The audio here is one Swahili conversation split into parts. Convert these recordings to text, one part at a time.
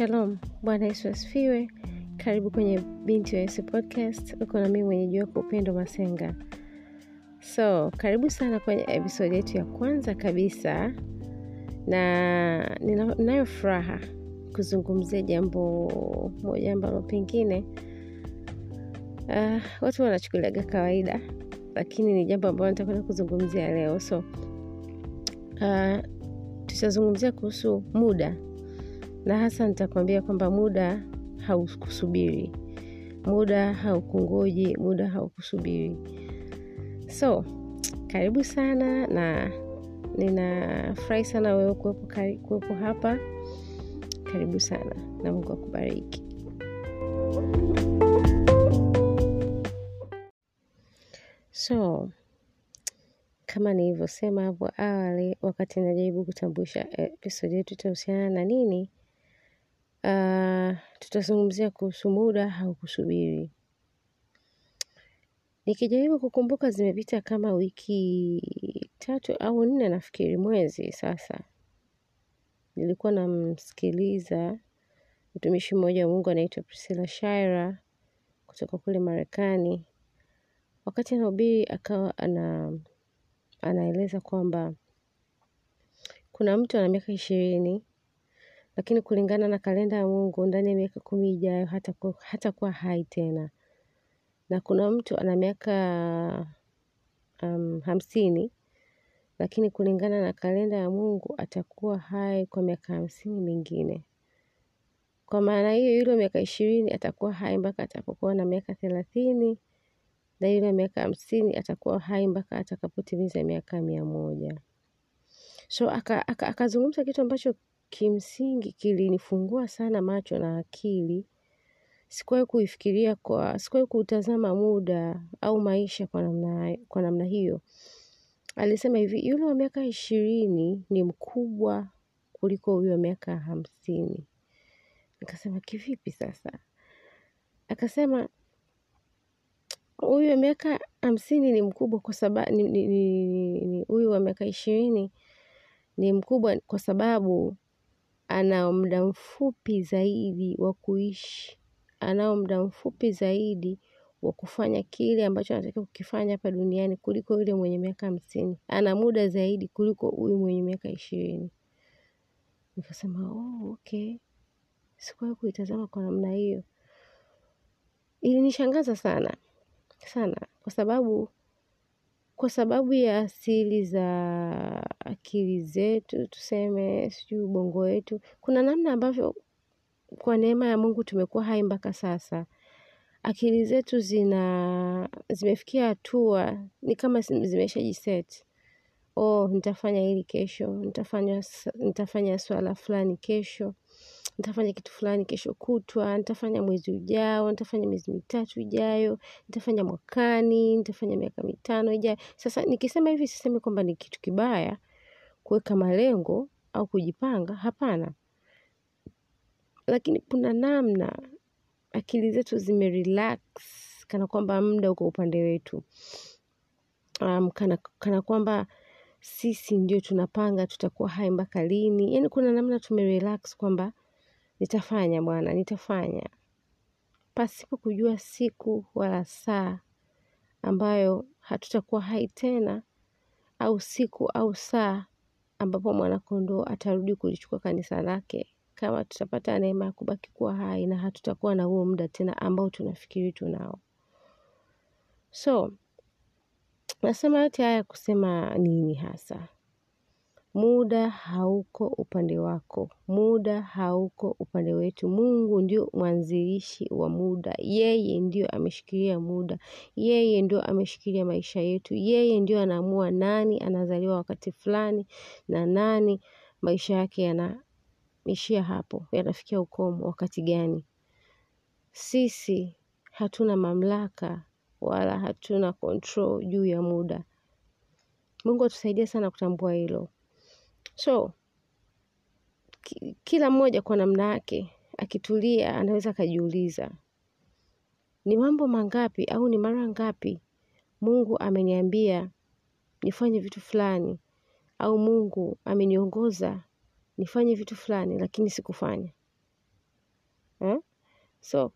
Shalom, Bwana Yesu asifiwe. Karibu kwenye Binti wa Yesu podcast. Uko na mimi mwenyeji wako Upendo Masenga. So, karibu sana kwenye episode yetu ya kwanza kabisa, na ninayo furaha kuzungumzia jambo moja ambalo pengine uh, watu wanachukuliaga kawaida, lakini ni jambo ambalo nitakwenda kuzungumzia leo. So, uh, tutazungumzia kuhusu muda na hasa nitakwambia kwamba muda haukusubiri, muda haukungoji, muda haukusubiri. So karibu sana, na ninafurahi sana wewe kuwepo kuwepo hapa. Karibu sana na Mungu akubariki. So kama nilivyosema hapo awali, wakati najaribu kutambulisha episodi yetu itahusiana na nini, tutazungumzia kuhusu muda au kusubiri. Nikijaribu kukumbuka, zimepita kama wiki tatu au nne, nafikiri mwezi sasa. Nilikuwa namsikiliza mtumishi mmoja wa Mungu anaitwa Priscilla Shaira kutoka kule Marekani. Wakati anahubiri, akawa ana anaeleza kwamba kuna mtu ana miaka ishirini lakini kulingana na kalenda ya Mungu ndani ya miaka kumi ijayo hatakuwa hata hai tena, na kuna mtu ana miaka um, hamsini lakini kulingana na kalenda ya Mungu atakuwa hai kwa miaka hamsini mingine. Kwa maana hiyo, yule miaka ishirini atakuwa hai mpaka atakapokuwa na miaka thelathini na yule miaka hamsini atakuwa hai mpaka atakapotimiza miaka mia moja. So akazungumza aka, aka kitu ambacho kimsingi kilinifungua sana macho na akili. Sikuwahi kuifikiria kwa, sikuwahi kuutazama muda au maisha kwa namna, kwa namna hiyo. Alisema hivi, yule wa miaka ishirini ni mkubwa kuliko huyo wa miaka hamsini. Nikasema kivipi sasa? Akasema huyu wa miaka hamsini ni mkubwa kwa sababu huyu wa miaka ishirini ni mkubwa kwa sababu ana muda mfupi zaidi wa kuishi, anao muda mfupi zaidi wa kufanya kile ambacho anatakiwa kukifanya hapa duniani kuliko yule mwenye miaka hamsini. Ana muda zaidi kuliko huyu mwenye miaka ishirini. Nikasema oh, okay, sikuwahi kuitazama kwa namna hiyo. Ilinishangaza sana sana, kwa sababu kwa sababu ya asili za akili zetu, tuseme sijui ubongo wetu, kuna namna ambavyo kwa neema ya Mungu tumekuwa hai mpaka sasa. Akili zetu zina zimefikia hatua ni kama zimeshajiset. Oh, nitafanya hili kesho, nitafanya swala fulani kesho, nitafanya kitu fulani kesho kutwa, nitafanya mwezi ujao, nitafanya miezi mitatu ijayo, nitafanya mwakani, nitafanya miaka mitano ijayo. Sasa nikisema hivi sisemi kwamba ni kitu kibaya kuweka malengo au kujipanga, hapana. Lakini kuna namna akili zetu zimerelax kana kwamba muda uko upande wetu. Um, kana, kana kwamba sisi ndio tunapanga tutakuwa hai mpaka lini. Yaani kuna namna tumerelax kwamba nitafanya bwana, nitafanya pasipo kujua siku wala saa ambayo hatutakuwa hai tena, au siku au saa ambapo mwanakondoo atarudi kulichukua kanisa lake, kama tutapata neema ya kubaki kuwa hai na hatutakuwa na huo muda tena ambao tunafikiri tunao. So nasema yote haya kusema nini hasa? Muda hauko upande wako, muda hauko upande wetu. Mungu ndio mwanzilishi wa muda, yeye ndio ameshikilia muda, yeye ndio ameshikilia maisha yetu, yeye ndio anaamua nani anazaliwa wakati fulani na nani maisha yake yanaishia hapo, yanafikia ukomo wakati gani. Sisi hatuna mamlaka wala hatuna control juu ya muda. Mungu atusaidie sana kutambua hilo. So kila mmoja kwa namna yake akitulia anaweza akajiuliza ni mambo mangapi au ni mara ngapi Mungu ameniambia nifanye vitu fulani au Mungu ameniongoza nifanye vitu fulani lakini sikufanya. eh? So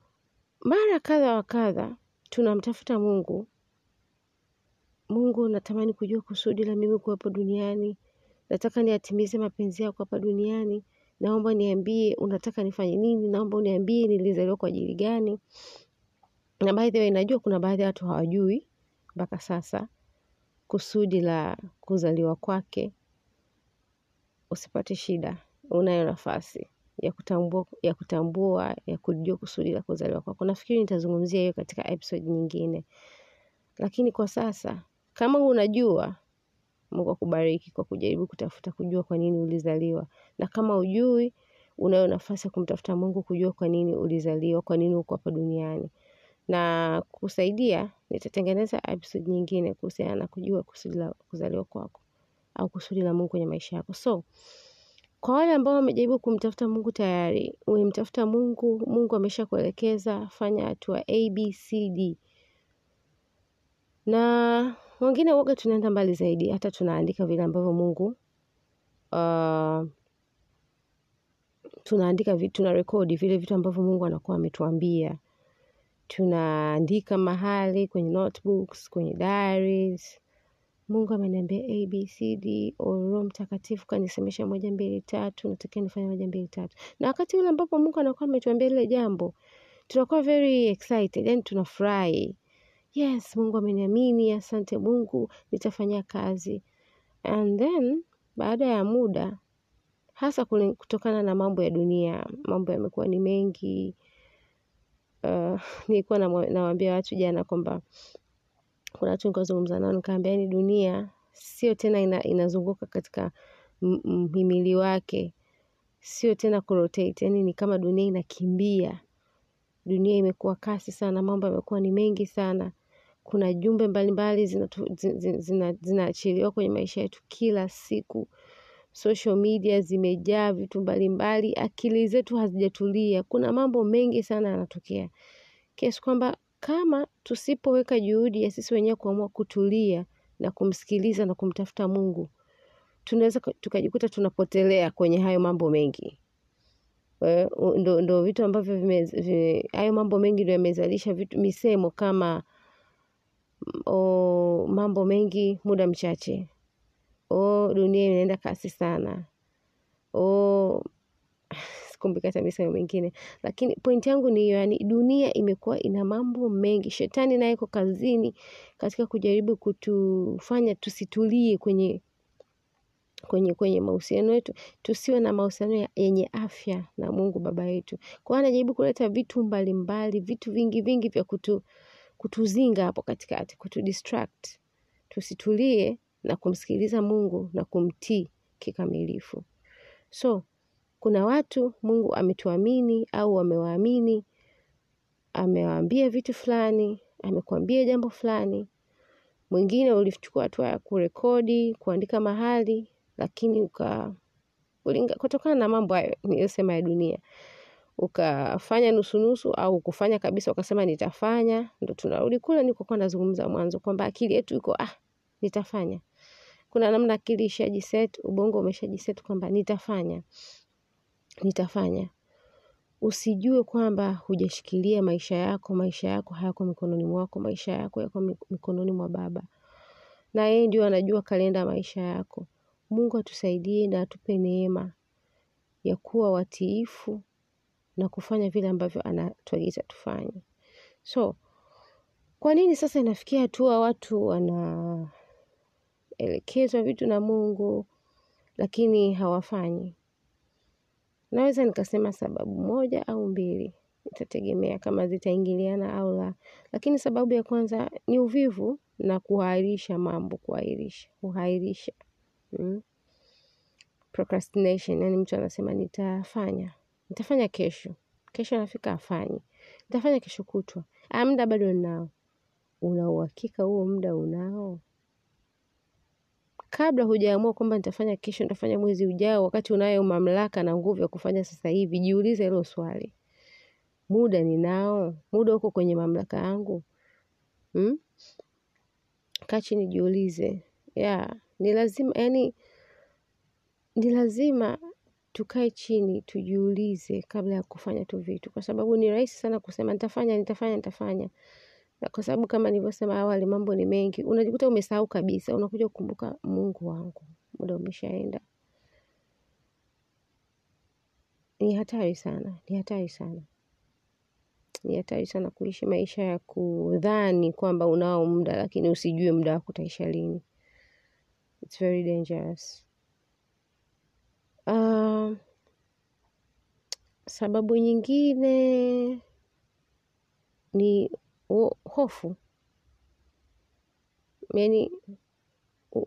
mara kadha wa kadha tunamtafuta Mungu. Mungu, natamani kujua kusudi la mimi kuwepo duniani, nataka niatimize mapenzi yako hapa duniani. Naomba niambie unataka nifanye nini, naomba uniambie nilizaliwa kwa ajili gani. Na by the way, najua kuna baadhi ya watu hawajui mpaka sasa kusudi la kuzaliwa kwake. Usipate shida, unayo nafasi ya kutambua, ya kutambua, ya kujua kusudi la kuzaliwa kwako. Nafikiri nitazungumzia hiyo katika episode nyingine, lakini kwa sasa kama unajua, Mungu akubariki kwa kujaribu kutafuta kujua kwa nini ulizaliwa, na kama hujui, unayo nafasi ya kumtafuta Mungu kujua kwa nini ulizaliwa, kwa nini uko hapa duniani. Na kusaidia, nitatengeneza episode nyingine kuhusiana na kujua kusudi la kuzaliwa kwako au kusudi la Mungu kwenye maisha yako. So, kwa wale ambao wamejaribu kumtafuta Mungu tayari, umemtafuta Mungu, Mungu ameshakuelekeza, fanya hatua A, B, C, D. Na wengine huwaga tunaenda mbali zaidi, hata tunaandika vile ambavyo Mungu tunaandika tuna tunarekodi vile vitu ambavyo Mungu anakuwa ametuambia. Tunaandika mahali kwenye notebooks, kwenye diaries. Mungu ameniambia abcd Roho Mtakatifu kanisemesha moja mbili tatu, natakia nifanye moja mbili tatu. Na wakati ule ambapo Mungu anakuwa ametuambia lile jambo, tunakuwa very excited, yani tunafurahi. Yes, Mungu ameniamini, asante Mungu, nitafanya kazi. And then, baada ya muda, hasa kutokana na mambo ya dunia, mambo yamekuwa ni mengi. Uh, nilikuwa nawaambia watu jana kwamba kuna watu nikazungumza nao nikaambia, yani dunia sio tena ina, inazunguka katika mhimili wake, sio tena kurotate, yani ni kama dunia inakimbia. Dunia imekuwa kasi sana, mambo yamekuwa ni mengi sana. Kuna jumbe mbalimbali zinaachiliwa zina, zina kwenye maisha yetu kila siku. Social media zimejaa vitu mbalimbali, akili zetu hazijatulia. Kuna mambo mengi sana yanatokea kiasi kwamba kama tusipoweka juhudi ya sisi wenyewe kuamua kutulia na kumsikiliza na kumtafuta Mungu, tunaweza tukajikuta tunapotelea kwenye hayo mambo mengi. Ndo, ndo vitu ambavyo vime, hayo mambo mengi ndo yamezalisha vitu misemo kama o, mambo mengi muda mchache, o, dunia inaenda kasi sana, o, sikumbuki hata misemo mingine, lakini point yangu ni hiyo, yani dunia imekuwa ina mambo mengi. Shetani naye iko kazini katika kujaribu kutufanya tusitulie kwenye kwenye kwenye mahusiano yetu, tusiwe na mahusiano yenye afya na Mungu Baba yetu. Kwa anajaribu kuleta vitu mbalimbali, vitu vingi vingi vya kutu, kutuzinga hapo katikati, kutudistract, tusitulie na kumsikiliza Mungu na kumtii kikamilifu. So, kuna watu Mungu ametuamini au amewaamini, amewaambia vitu fulani, amekuambia jambo fulani. Mwingine ulichukua hatua ya kurekodi, kuandika mahali, lakini uka kutokana na mambo hayo niliyosema ya dunia, ukafanya nusu-nusu au kufanya kabisa ukasema nitafanya, ndo tunarudi kule nilikokuwa nazungumza mwanzo kwamba akili yetu iko ah, nitafanya. Kuna namna akili ishajiset, ubongo umeshajiset kwamba nitafanya, nitafanya. Usijue kwamba hujashikilia maisha yako, maisha yako hayako mikononi mwako, maisha yako yako mikononi mwa Baba. Na yeye ndio anajua kalenda maisha yako. Mungu atusaidie na atupe neema ya kuwa watiifu na kufanya vile ambavyo anatuagiza tufanye. So, kwa nini sasa inafikia hatua watu wanaelekezwa vitu na Mungu lakini hawafanyi? Naweza nikasema sababu moja au mbili, itategemea kama zitaingiliana au la. Lakini sababu ya kwanza ni uvivu na kuhairisha mambo, kuhairisha, kuhairisha. Hmm. Procrastination, yani mtu anasema nitafanya, nitafanya kesho, kesho nafika afanye. nitafanya kesho kutwa, ah, muda bado ninao. Una uhakika huo muda unao? Kabla hujaamua kwamba nitafanya kesho, nitafanya mwezi ujao, wakati unayo mamlaka na nguvu ya kufanya sasa hivi, jiulize hilo swali. Muda ninao? Muda uko kwenye mamlaka yangu? Hmm? Kaa chini jiulize. Yeah, ni lazima, yani ni lazima tukae chini tujiulize kabla ya kufanya tu vitu, kwa sababu ni rahisi sana kusema nitafanya, nitafanya, nitafanya. Kwa sababu kama nilivyosema awali, mambo ni mengi, unajikuta umesahau kabisa, unakuja kukumbuka, Mungu wangu, muda umeshaenda. Ni hatari sana, ni hatari sana, ni hatari sana kuishi maisha ya kudhani kwamba unao muda, lakini usijue muda wako utaisha lini. It's very dangerous. Um, sababu nyingine ni hofu,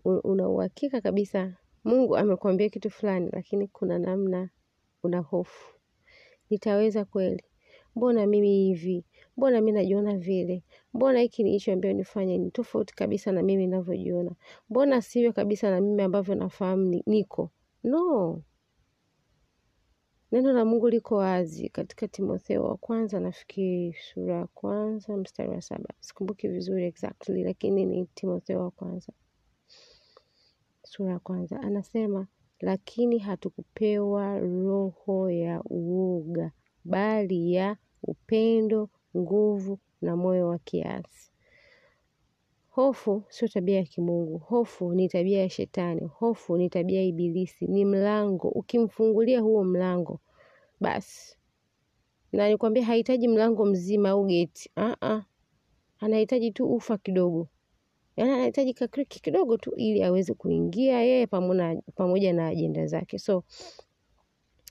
u- una uhakika kabisa Mungu amekuambia kitu fulani, lakini kuna namna una hofu, nitaweza kweli? Mbona mimi hivi? Mbona mi najiona vile? Mbona hiki nilichoambiwa nifanye ni tofauti kabisa na mimi ninavyojiona? Mbona sivyo kabisa na mimi ambavyo nafahamu niko? No, Neno la Mungu liko wazi katika Timotheo wa kwanza, nafikiri sura ya kwanza mstari wa saba. Sikumbuki vizuri exactly, lakini ni Timotheo wa kwanza sura ya kwanza, anasema lakini hatukupewa roho ya uoga, bali ya upendo, nguvu na moyo wa kiasi. Hofu sio tabia ya kimungu. Hofu ni tabia ya shetani. Hofu ni tabia ya ibilisi, ni mlango. Ukimfungulia huo mlango, basi na nikwambia, hahitaji mlango mzima au geti. Ah, anahitaji tu ufa kidogo, yaani anahitaji kakriki kidogo tu, ili aweze kuingia yeye pamoja pamoja na ajenda zake. So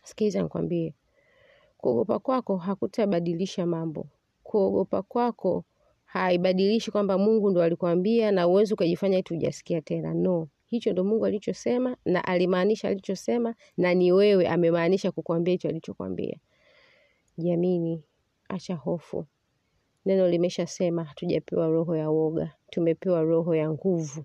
sikiliza, nikwambie, kuogopa kwako hakutabadilisha mambo. Kuogopa kwako haibadilishi kwamba Mungu ndo alikwambia na uwezi ukajifanya eti hujasikia tena. No, hicho ndo Mungu alichosema na alimaanisha alichosema, na ni wewe amemaanisha kukwambia hicho alichokwambia. Jamini, acha hofu. Neno limeshasema hatujapewa roho ya woga, tumepewa roho ya nguvu.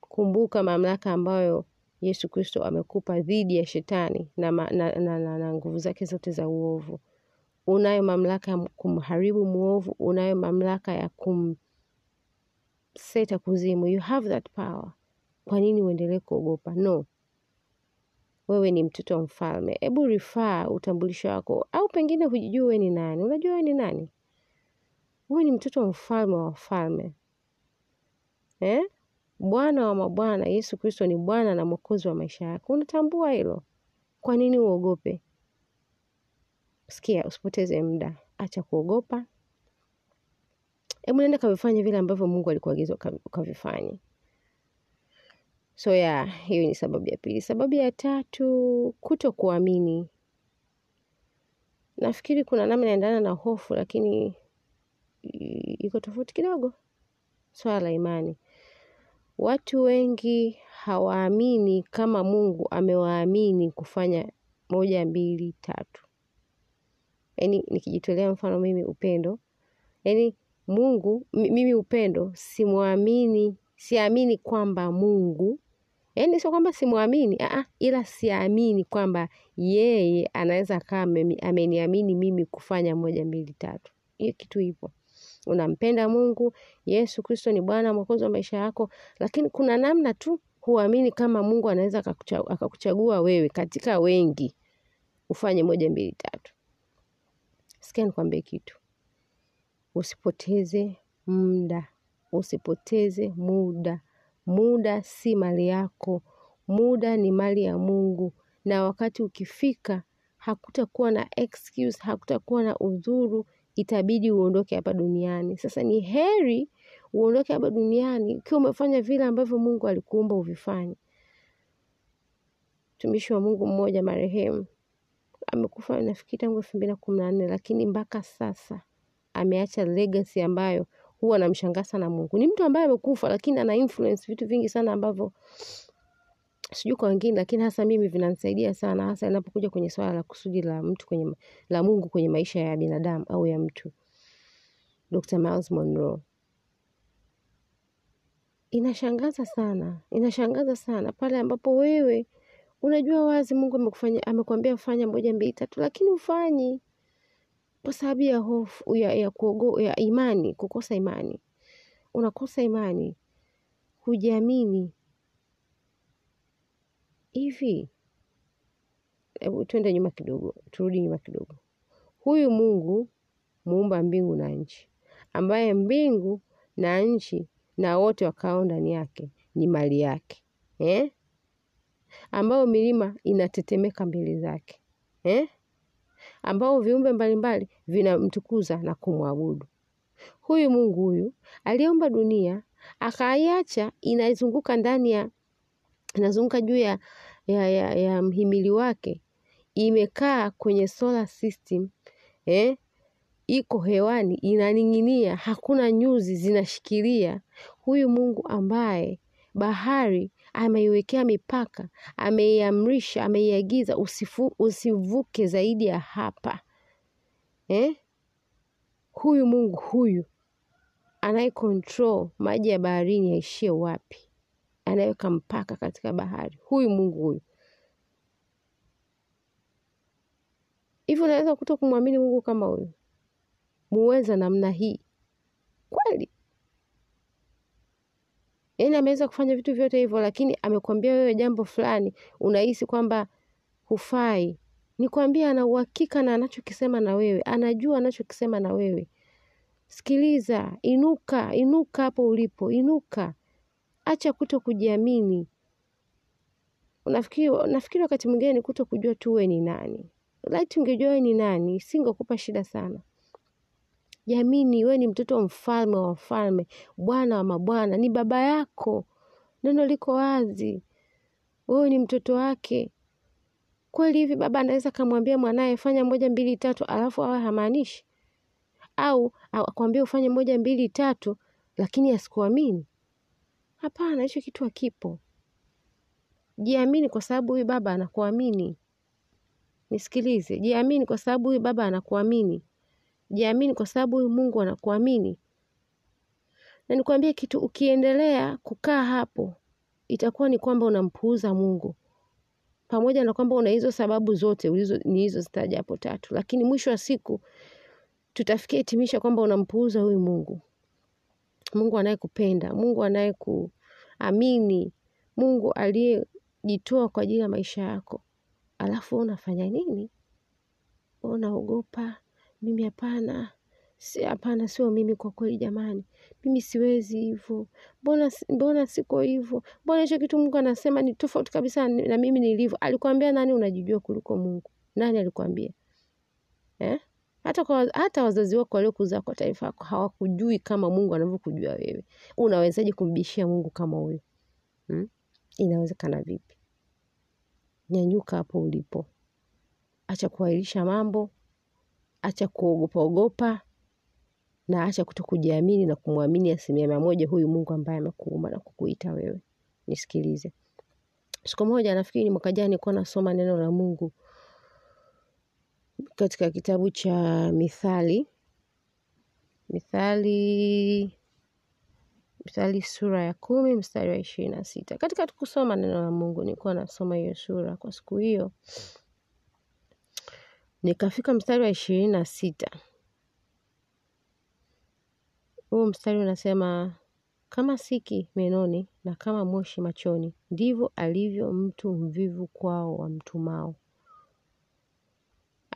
Kumbuka mamlaka ambayo Yesu Kristo amekupa dhidi ya shetani na, na, na, na, na nguvu zake zote za uovu. Unayo mamlaka ya kumharibu mwovu, unayo mamlaka ya kumseta kuzimu. You have that power. Kwa nini uendelee kuogopa? No, wewe ni mtoto wa mfalme. Hebu rifaa utambulisho wako, au pengine hujijua wewe ni nani. Unajua wewe ni nani? Wewe ni mtoto wa mfalme wa wafalme eh? Bwana wa mabwana, Yesu Kristo ni Bwana na Mwokozi wa maisha yako. Unatambua hilo? Kwa nini uogope? Sikia, usipoteze muda, acha kuogopa. Hebu nenda kavifanye vile ambavyo Mungu alikuagiza ukavifanye. So ya hiyo ni sababu ya pili. Sababu ya tatu, kuto kuamini. Nafikiri kuna namna inaendana na hofu, lakini iko tofauti kidogo. Swala la imani, watu wengi hawaamini kama Mungu amewaamini kufanya moja, mbili, tatu. Yaani nikijitolea mfano mimi Upendo, yani Mungu mimi Upendo simwamini, siamini kwamba Mungu yani sio kwamba simwamini, ila siamini kwamba yeye anaweza kaa ameniamini mimi kufanya moja, mbili, tatu. Hiyo kitu ipo. Unampenda Mungu, Yesu Kristo ni Bwana Mwokozi wa maisha yako, lakini kuna namna tu huamini kama Mungu anaweza akakuchagua wewe katika wengi ufanye moja, mbili, tatu. Sikia nikwambie kitu, usipoteze muda, usipoteze muda. Muda si mali yako, muda ni mali ya Mungu, na wakati ukifika hakutakuwa na excuse, hakutakuwa na udhuru, itabidi uondoke hapa duniani. Sasa ni heri uondoke hapa duniani ukiwa umefanya vile ambavyo Mungu alikuumba uvifanye. Mtumishi wa Mungu mmoja marehemu amekufa nafikiri tangu elfu mbili na kumi na nne lakini mpaka sasa ameacha legacy ambayo huwa namshangaa sana Mungu. Ni mtu ambaye amekufa lakini ana influence vitu vingi sana ambavyo sijui kwa wengine, lakini hasa mimi vinanisaidia sana, hasa inapokuja kwenye swala la kusudi la mtu kwenye la Mungu kwenye maisha ya binadamu au ya mtu. Dr. Miles Monroe. Inashangaza sana, inashangaza sana pale ambapo wewe unajua wazi Mungu amekufanya amekwambia fanya moja mbili tatu, lakini ufanyi kwa sababu ya hofu ya, ya, kuogo, ya imani, kukosa imani. Unakosa imani, hujiamini. Hivi hebu tuende nyuma kidogo, turudi nyuma kidogo. Huyu Mungu muumba mbingu na nchi, ambaye mbingu na nchi na wote wakao ndani yake ni mali yake eh? Ambao milima inatetemeka mbele zake eh? ambao viumbe mbalimbali vinamtukuza na kumwabudu huyu Mungu huyu aliyeumba dunia akaiacha inazunguka ndani ya inazunguka juu ya, ya, ya, ya mhimili wake imekaa kwenye solar system eh? iko hewani inaning'inia, hakuna nyuzi zinashikilia. Huyu Mungu ambaye bahari ameiwekea mipaka, ameiamrisha, ameiagiza usifu, usivuke zaidi ya hapa eh? Huyu Mungu huyu anaye control maji ya baharini yaishie wapi, anayeweka mpaka katika bahari. Huyu Mungu huyu hivyo unaweza kuto kumwamini Mungu kama huyu muweza namna hii kweli? Yaani ameweza kufanya vitu vyote hivyo, lakini amekwambia wewe jambo fulani, unahisi kwamba hufai. Nikwambia, ana uhakika na anachokisema na wewe, anajua anachokisema na wewe. Sikiliza, inuka, inuka hapo ulipo, inuka, acha kuto kujiamini. Nafikiri wakati mwingine ni kuto kujua tu wewe ni nani. Laiti ungejua wewe ni nani, singekupa shida sana. Jamini, wewe ni mtoto mfalme wa wafalme, Bwana wa mabwana, ni baba yako. Neno liko wazi, wewe ni mtoto wake. Kweli hivi baba anaweza akamwambia mwanaye fanya moja mbili tatu, alafu awe hamaanishi? Au akwambia ufanye moja mbili tatu, lakini asikuamini? Hapana, hicho kitu hakipo. Jiamini kwa sababu huyu baba anakuamini. Nisikilize, jiamini kwa sababu huyu baba anakuamini. Jiamini kwa sababu huyu Mungu anakuamini. Na nikwambie kitu, ukiendelea kukaa hapo, itakuwa ni kwamba unampuuza Mungu, pamoja na kwamba una hizo sababu zote ulizo nilizozitaja hapo tatu, lakini mwisho wa siku tutafikia hitimisha kwamba unampuuza huyu Mungu, Mungu anayekupenda, Mungu anayekuamini, Mungu aliyejitoa kwa ajili ya maisha yako, alafu unafanya nini? Unaogopa mimi hapana, hapana, sio mimi kwa kweli. Jamani, mimi siwezi hivyo. Mbona siko hivyo? Mbona hicho kitu Mungu anasema ni tofauti kabisa na mimi nilivyo? Alikwambia nani unajijua kuliko Mungu? Nani alikwambia eh? Hata wazazi wako waliokuzaa kwa taifa yako hawakujui kama Mungu anavyokujua wewe. Unawezaje kumbishia Mungu kama huyo hmm? Inawezekana vipi? Nyanyuka hapo ulipo, acha kuahirisha mambo acha kuogopa ogopa na acha kuto kujiamini na kumwamini asilimia mia moja huyu Mungu ambaye amekuumba na kukuita wewe. Nisikilize, siku moja, nafikiri mwaka jana, nilikuwa nasoma neno la Mungu katika kitabu cha Mithali, Mithali, Mithali sura ya kumi mstari wa ishirini na sita. Katika kusoma neno la Mungu nilikuwa nasoma hiyo sura kwa siku hiyo nikafika mstari wa ishirini na sita. Huu mstari unasema, kama siki menoni na kama moshi machoni, ndivyo alivyo mtu mvivu kwao wamtumao.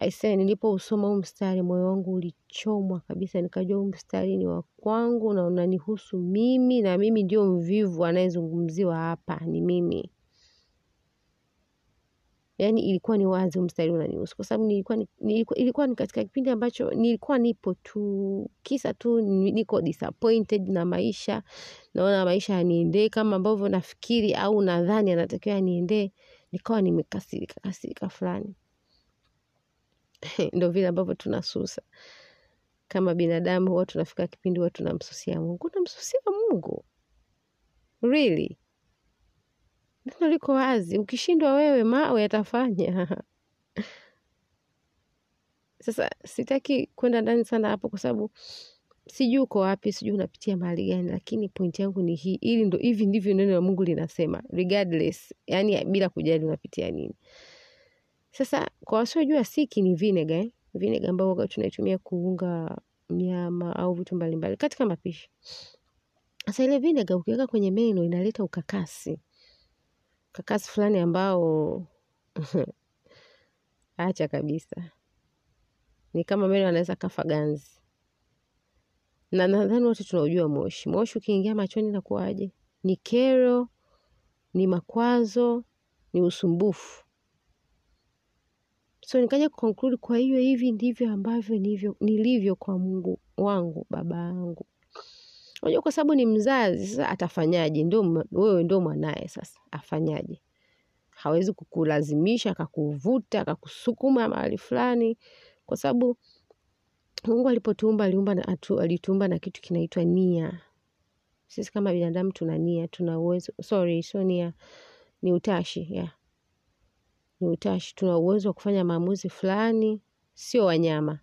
Aisee, nilipousoma huu mstari moyo wangu ulichomwa kabisa, nikajua huu mstari ni wa kwangu na unanihusu mimi, na mimi ndio mvivu anayezungumziwa hapa, ni mimi. Yaani ilikuwa ni wazi mstari unanihusu kwa sababu nilikuwa, nilikuwa, ilikuwa ni katika kipindi ambacho nilikuwa nipo tu kisa tu niko disappointed na maisha, naona maisha yaniendee kama ambavyo nafikiri au nadhani anatakiwa yaniendee, nikawa nimekasirika kasirika fulani. Ndo vile ambavyo tunasusa kama binadamu, huwa tunafika kipindi huwa tunamsusia Mungu. Unamsusia Mungu really? Neno liko wazi, ukishindwa wewe mawe yatafanya. Sasa sitaki kwenda ndani sana hapo, kwa sababu sijui uko wapi, sijui unapitia mahali gani, lakini pointi yangu ni hii, ili ndo hivi ndivyo neno la Mungu linasema regardless, yani bila kujali unapitia nini. Sasa kwa wasiojua, siki ni vinegar eh? Vinegar ambayo waga tunaitumia kuunga nyama au vitu mbalimbali katika mapishi. Sasa ile vinegar ukiweka kwenye meno inaleta ukakasi ukakasi fulani ambao acha kabisa. Ni kama meno anaweza kafa ganzi. Na nadhani wote tunaujua moshi. Moshi ukiingia machoni nakuwaje? Ni kero, ni makwazo, ni usumbufu. So nikaja kuconclude kwa hiyo hivi ndivyo ambavyo nilivyo kwa Mungu wangu, baba yangu. Unajua kwa sababu ni mzazi, sasa atafanyaje? Wewe ndio mwanaye sasa, afanyaje? Hawezi kukulazimisha, akakuvuta, akakusukuma mahali fulani kwa sababu Mungu alipotuumba aliumba na atu, alituumba na kitu kinaitwa nia. Sisi kama binadamu tuna nia, tuna uwezo, sorry, sio nia, ni utashi, yeah. Ni utashi, tuna uwezo wa kufanya maamuzi fulani, sio wanyama.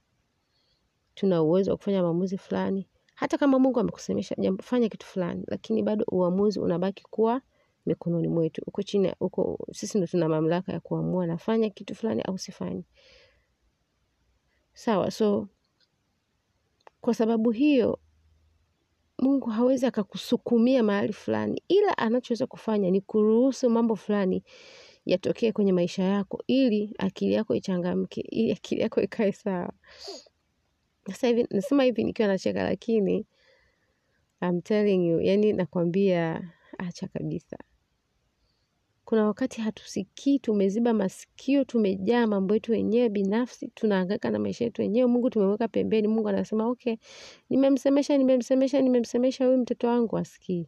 Tuna uwezo wa kufanya maamuzi fulani. Hata kama Mungu amekusemesha jambo fanya kitu fulani, lakini bado uamuzi unabaki kuwa mikononi mwetu. Uko chini, uko sisi ndo tuna mamlaka ya kuamua nafanya kitu fulani au sifanyi. Sawa, so kwa sababu hiyo Mungu hawezi akakusukumia mahali fulani, ila anachoweza kufanya ni kuruhusu mambo fulani yatokee kwenye maisha yako, ili akili yako ichangamke, ili akili yako ikae sawa. Sasa hivi nasema hivi nikiwa nacheka, lakini I'm telling you, yani nakwambia, acha kabisa. Kuna wakati hatusikii, tumeziba masikio, tumejaa mambo yetu wenyewe binafsi, tunahangaika na maisha yetu wenyewe. Mungu tumeweka pembeni. Mungu anasema okay, nimemsemesha, nimemsemesha, nimemsemesha, huyu mtoto wangu asikii.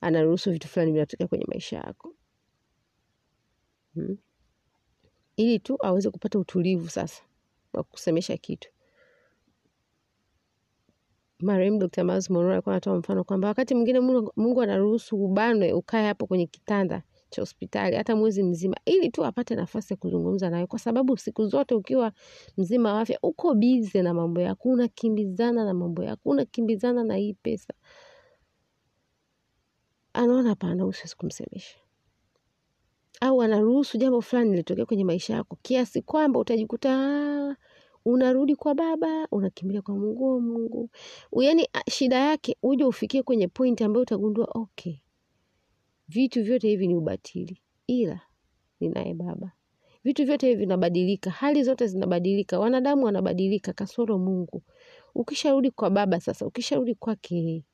Anaruhusu vitu fulani vinatokea kwenye maisha yako hmm. Ili tu aweze kupata utulivu sasa wa kusemesha kitu. Marehemu Dr. Miles Monroe alikuwa anatoa mfano kwamba wakati mwingine Mungu, anaruhusu ubanwe ukae hapo kwenye kitanda cha hospitali hata mwezi mzima, ili tu apate nafasi ya kuzungumza nawe, kwa sababu siku zote ukiwa mzima wa afya uko bize na mambo yako, unakimbizana na mambo yako, unakimbizana na hii pesa. Anaona hapana, usiwezi kumsemesha, au anaruhusu jambo fulani litokea kwenye maisha yako kiasi kwamba utajikuta unarudi kwa baba, unakimbilia kwa Mungu. Oh, Mungu, yaani shida yake uje ufikie kwenye point ambayo utagundua okay, vitu vyote hivi ni ubatili, ila ninaye baba. Vitu vyote hivi vinabadilika, hali zote zinabadilika, wanadamu wanabadilika, kasoro Mungu. Ukisharudi kwa baba sasa, ukisharudi kwake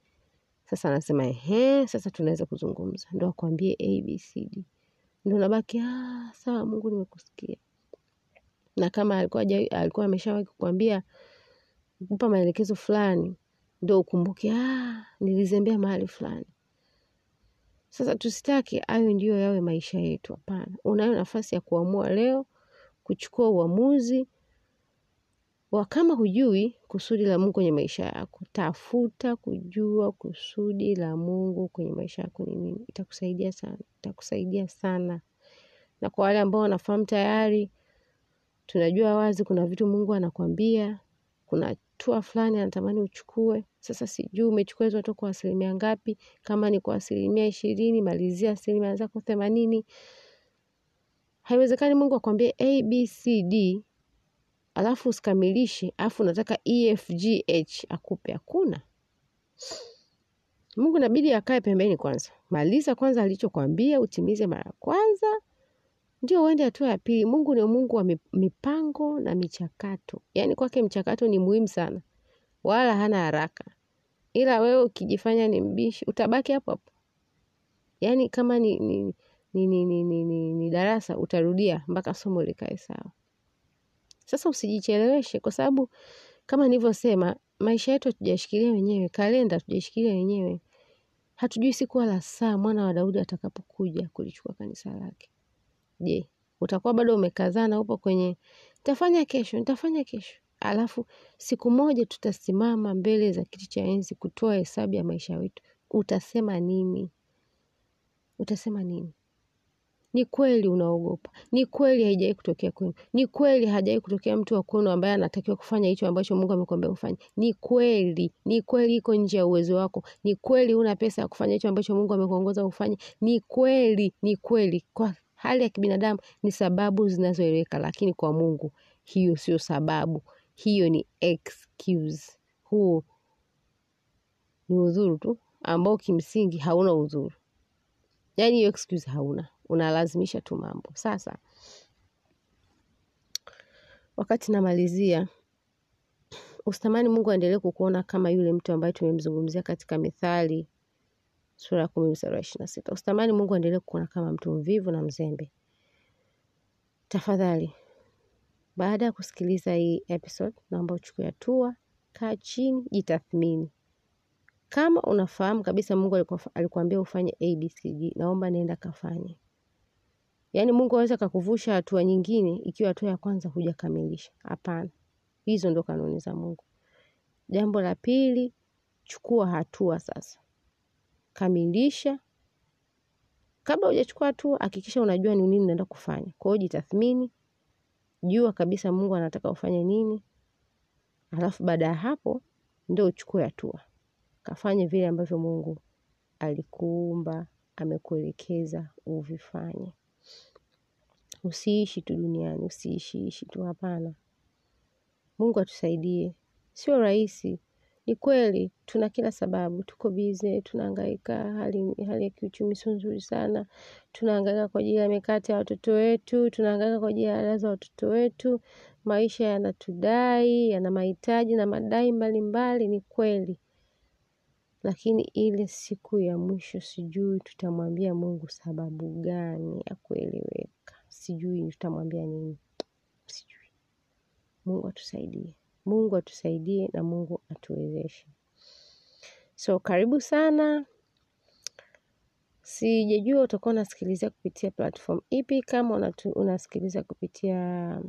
sasa, anasema ehe, sasa tunaweza kuzungumza, ndo akwambie abcd, ndo nabaki ah, sawa Mungu, nimekusikia na kama alikuwa alikuwa ameshawahi kukwambia kukupa maelekezo fulani, ndo ukumbuke, ah, nilizembea mahali fulani. Sasa tusitaki hayo ndiyo yawe maisha yetu. Hapana, unayo nafasi ya kuamua leo, kuchukua uamuzi wa kama hujui kusudi la Mungu kwenye maisha yako, tafuta kujua kusudi la Mungu kwenye maisha yako ni nini. Itakusaidia sana, itakusaidia sana. Na kwa wale ambao wanafahamu tayari tunajua wazi kuna vitu Mungu anakwambia, kuna hatua fulani anatamani uchukue. Sasa sijui umechukua hizo hatua kwa asilimia ngapi. Kama ni kwa asilimia ishirini, malizia asilimia zako themanini. Haiwezekani Mungu akwambie A, alafu usikamilishe, alafu unataka E, akupe. Hakuna. Mungu inabidi akae pembeni kwanza, maliza kwanza alichokwambia, utimize mara kwanza ndio uende hatua ya pili. Mungu ni Mungu wa mipango na michakato, yaani kwake mchakato ni muhimu sana, wala hana haraka. Ila wewe ukijifanya ni mbishi, utabaki hapo hapo. Yaani kama ni, darasa utarudia mpaka somo likae sawa. Sasa usijicheleweshe, kwa sababu kama nilivyosema, maisha yetu hatujashikilia wenyewe, kalenda hatujashikilia wenyewe. Hatujui siku wala saa mwana wa Daudi atakapokuja kulichukua kanisa lake. Je, utakuwa bado umekazana upo kwenye nitafanya kesho, nitafanya kesho. Alafu siku moja tutasimama mbele za kiti cha enzi kutoa hesabu ya maisha yetu. Utasema nini? Utasema nini? Ni kweli unaogopa. Ni kweli haijawahi kutokea kwenu. Ni kweli hajawahi kutokea mtu wa kwenu ambaye anatakiwa kufanya hicho ambacho Mungu amekwambia ufanye. Ni kweli, ni kweli iko nje ya uwezo wako. Ni kweli una pesa ya kufanya hicho ambacho Mungu amekuongoza ufanye. Ni kweli, ni kweli. Kwa hali ya kibinadamu ni sababu zinazoeleweka, lakini kwa Mungu hiyo sio sababu, hiyo ni excuse. Huo ni udhuru tu ambao kimsingi hauna udhuru, yaani hiyo excuse hauna, unalazimisha tu mambo. Sasa wakati namalizia, usitamani Mungu aendelee kukuona kama yule mtu ambaye tumemzungumzia katika Mithali sura ya kumi mstari wa ishirini na sita. Usitamani Mungu aendelee kukuona kama mtu mvivu na mzembe. Tafadhali, baada ya kusikiliza hii episode, naomba uchukue hatua, kaa chini, jitathmini. Kama unafahamu kabisa Mungu alikuambia ufanye ABCD, naomba nenda kafanye. Yaani Mungu aweza kakuvusha hatua nyingine ikiwa hatua ya kwanza hujakamilisha. Hapana. Hizo ndo kanuni za Mungu. Jambo la pili, chukua hatua sasa. Kamilisha. Kabla hujachukua hatua, hakikisha unajua ni nini unaenda kufanya. Kwa hiyo jitathmini, jua kabisa Mungu anataka ufanye nini. Alafu baada ya hapo, ndio uchukue hatua. Kafanye vile ambavyo Mungu alikuumba, amekuelekeza uvifanye. Usiishi tu duniani, usiishi ishi tu hapana. Mungu atusaidie. Sio rahisi. Ni kweli, tuna kila sababu, tuko bize, tunahangaika, hali ya kiuchumi sio nzuri sana. Tunahangaika kwa ajili ya mikate ya watoto wetu, tunahangaika kwa ajili ya ada za watoto wetu. Maisha yanatudai, yana mahitaji na madai mbalimbali ni kweli. Lakini ile siku ya mwisho sijui tutamwambia Mungu sababu gani ya kueleweka. Sijui tutamwambia nini. Mungu atusaidie. Mungu atusaidie na Mungu atuwezeshe. So karibu sana. Sijajua utakuwa unasikilizia kupitia platform ipi kama unasikiliza kupitia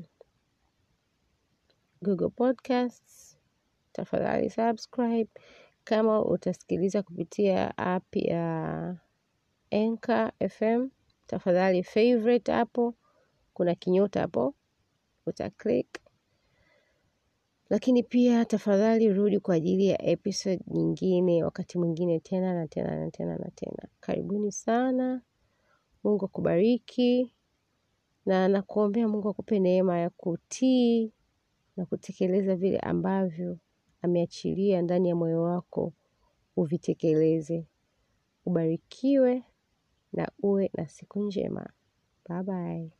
Google Podcasts. Tafadhali subscribe. Kama utasikiliza kupitia app ya Anchor FM. Tafadhali favorite hapo. Kuna kinyota hapo. Utaclick. Lakini pia tafadhali rudi kwa ajili ya episode nyingine wakati mwingine tena na tena na tena na tena. Karibuni sana. Mungu akubariki na nakuombea Mungu akupe neema ya kutii na kutekeleza vile ambavyo ameachilia ndani ya moyo wako uvitekeleze. Ubarikiwe na uwe na siku njema. Bye.